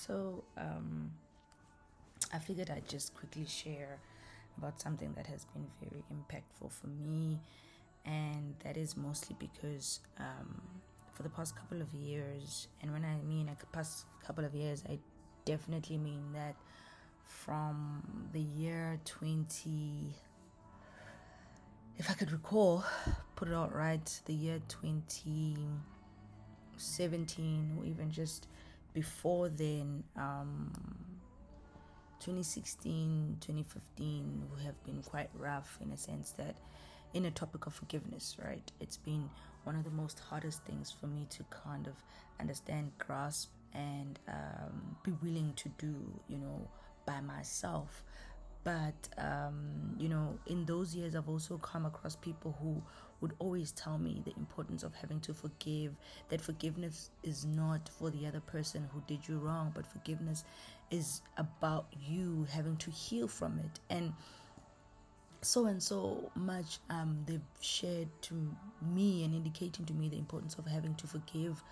So, um, I figured I'd just quickly share about something that has been very impactful for me, and that is mostly because um, for the past couple of years, and when I mean a past couple of years, I definitely mean that from the year 20 if I could recall, put it out right, the year 2017 or even just before then, um, 2016, 2015 we have been quite rough in a sense that in a topic of forgiveness, right? It's been one of the most hardest things for me to kind of understand, grasp, and um, be willing to do, you know, by myself but um, you know in those years i've also come across people who would always tell me the importance of having to forgive that forgiveness is not for the other person who did you wrong but forgiveness is about you having to heal from it. And so and so much um, they've shared to me and indicating to me the importance of having to forgive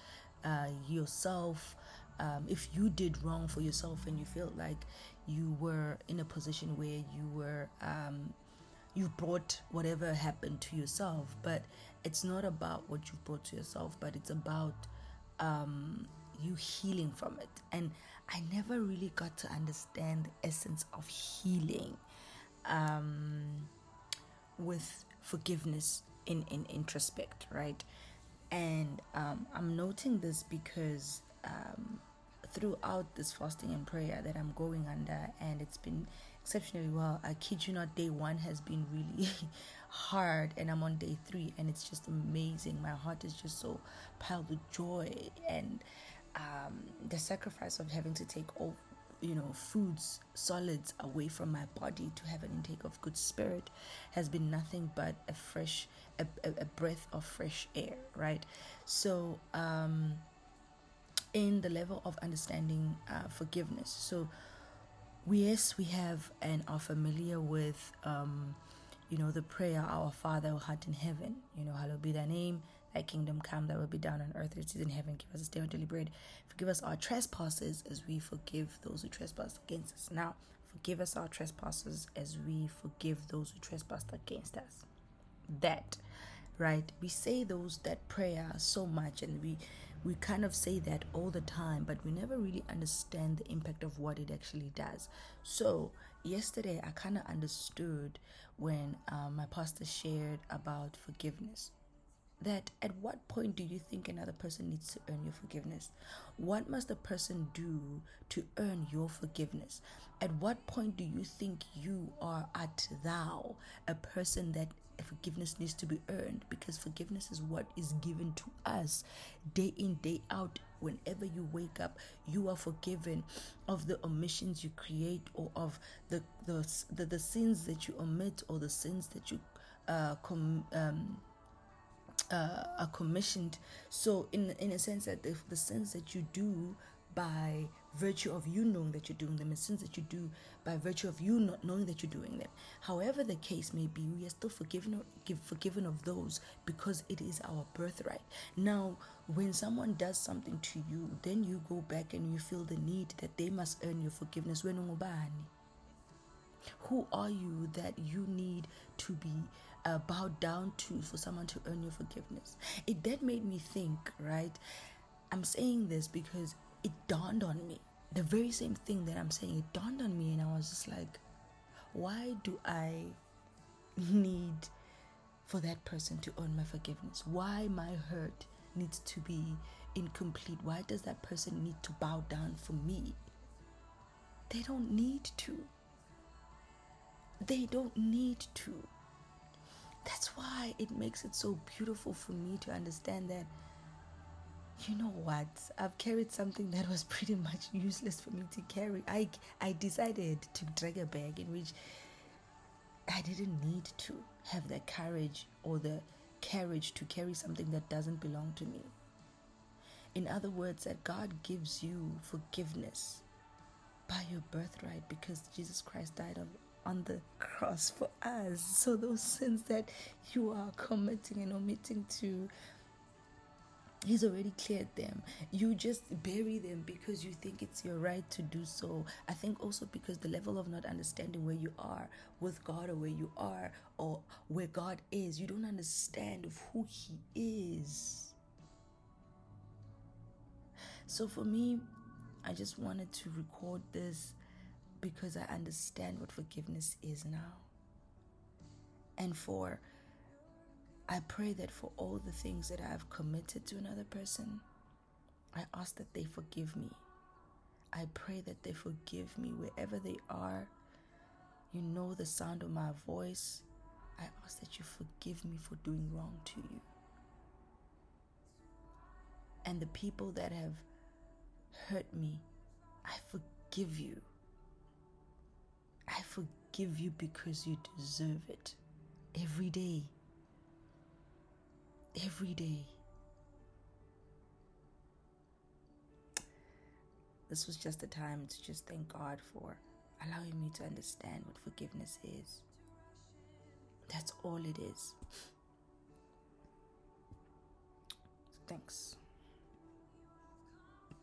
uh, yourself um, if you did wrong for yourself and you felt like you were in a position where you were um, you brought whatever happened to yourself but it's not about what you brought to yourself but it's about um, you healing from it. And i never really got to understand the essence of healing um, with forgiveness in, in introspect right? And um, i'm noting this because um, throughout this fasting and prayer that I'm going under, and it's been exceptionally well. I kid you not, day one has been really hard, and I'm on day three, and it's just amazing. My heart is just so piled with joy, and um, the sacrifice of having to take all you know foods solids away from my body to have an intake of good spirit has been nothing but a fresh a, a, a breath of fresh air right so um in the level of understanding uh, forgiveness. So, yes, we have and are familiar with, um, you know, the prayer, Our Father who art in heaven, you know, hallowed be thy name, thy kingdom come, thy will be done on earth as it is in heaven. Give us this day our daily bread. Forgive us our trespasses as we forgive those who trespass against us. Now, forgive us our trespasses as we forgive those who trespass against us. That, right? We say those, that prayer so much and we we kind of say that all the time, but we never really understand the impact of what it actually does. So, yesterday I kind of understood when um, my pastor shared about forgiveness. That at what point do you think another person needs to earn your forgiveness? What must a person do to earn your forgiveness? At what point do you think you are at thou, a person that forgiveness needs to be earned because forgiveness is what is given to us day in day out. Whenever you wake up you are forgiven of the omissions you create or of the the the, the sins that you omit or the sins that you uh, com, um, uh, are commissioned. So in in a sense that the, the sins that you do by virtue of you knowing that you're doing them and sins that you do by virtue of you not knowing that you're doing them. However the case may be, we are still forgiven Give forgiven of those because it is our birthright. Now, when someone does something to you, then you go back and you feel the need that they must earn your forgiveness. Who are you that you need to be uh, bowed down to for someone to earn your forgiveness? It that made me think, right? I'm saying this because it dawned on me the very same thing that I'm saying, it dawned on me, and I was just like, why do I need for that person to earn my forgiveness? Why my hurt needs to be incomplete? Why does that person need to bow down for me? They don't need to. They don't need to. That's why it makes it so beautiful for me to understand that you know what? I've carried something that was pretty much useless for me to carry. I i decided to drag a bag in which i didn't need to have the courage or the courage to carry something that doesn't belong to me. In other words that god gives you forgiveness by your birthright because jesus christ died on on the cross for us. So those sins that you are committing and omitting to He's already cleared them. You just bury them because you think it's your right to do so. I think also because the level of not understanding where you are with God or where you are or where God is, you don't understand of who He is. So for me, I just wanted to record this because I understand what forgiveness is now. And for I pray that for all the things that I have committed to another person, I ask that they forgive me. I pray that they forgive me wherever they are. You know the sound of my voice. I ask that you forgive me for doing wrong to you. And the people that have hurt me, I forgive you. I forgive you because you deserve it every day every day. This was just a time to just thank God for allowing me to understand what forgiveness is. That's all it is. Thanks.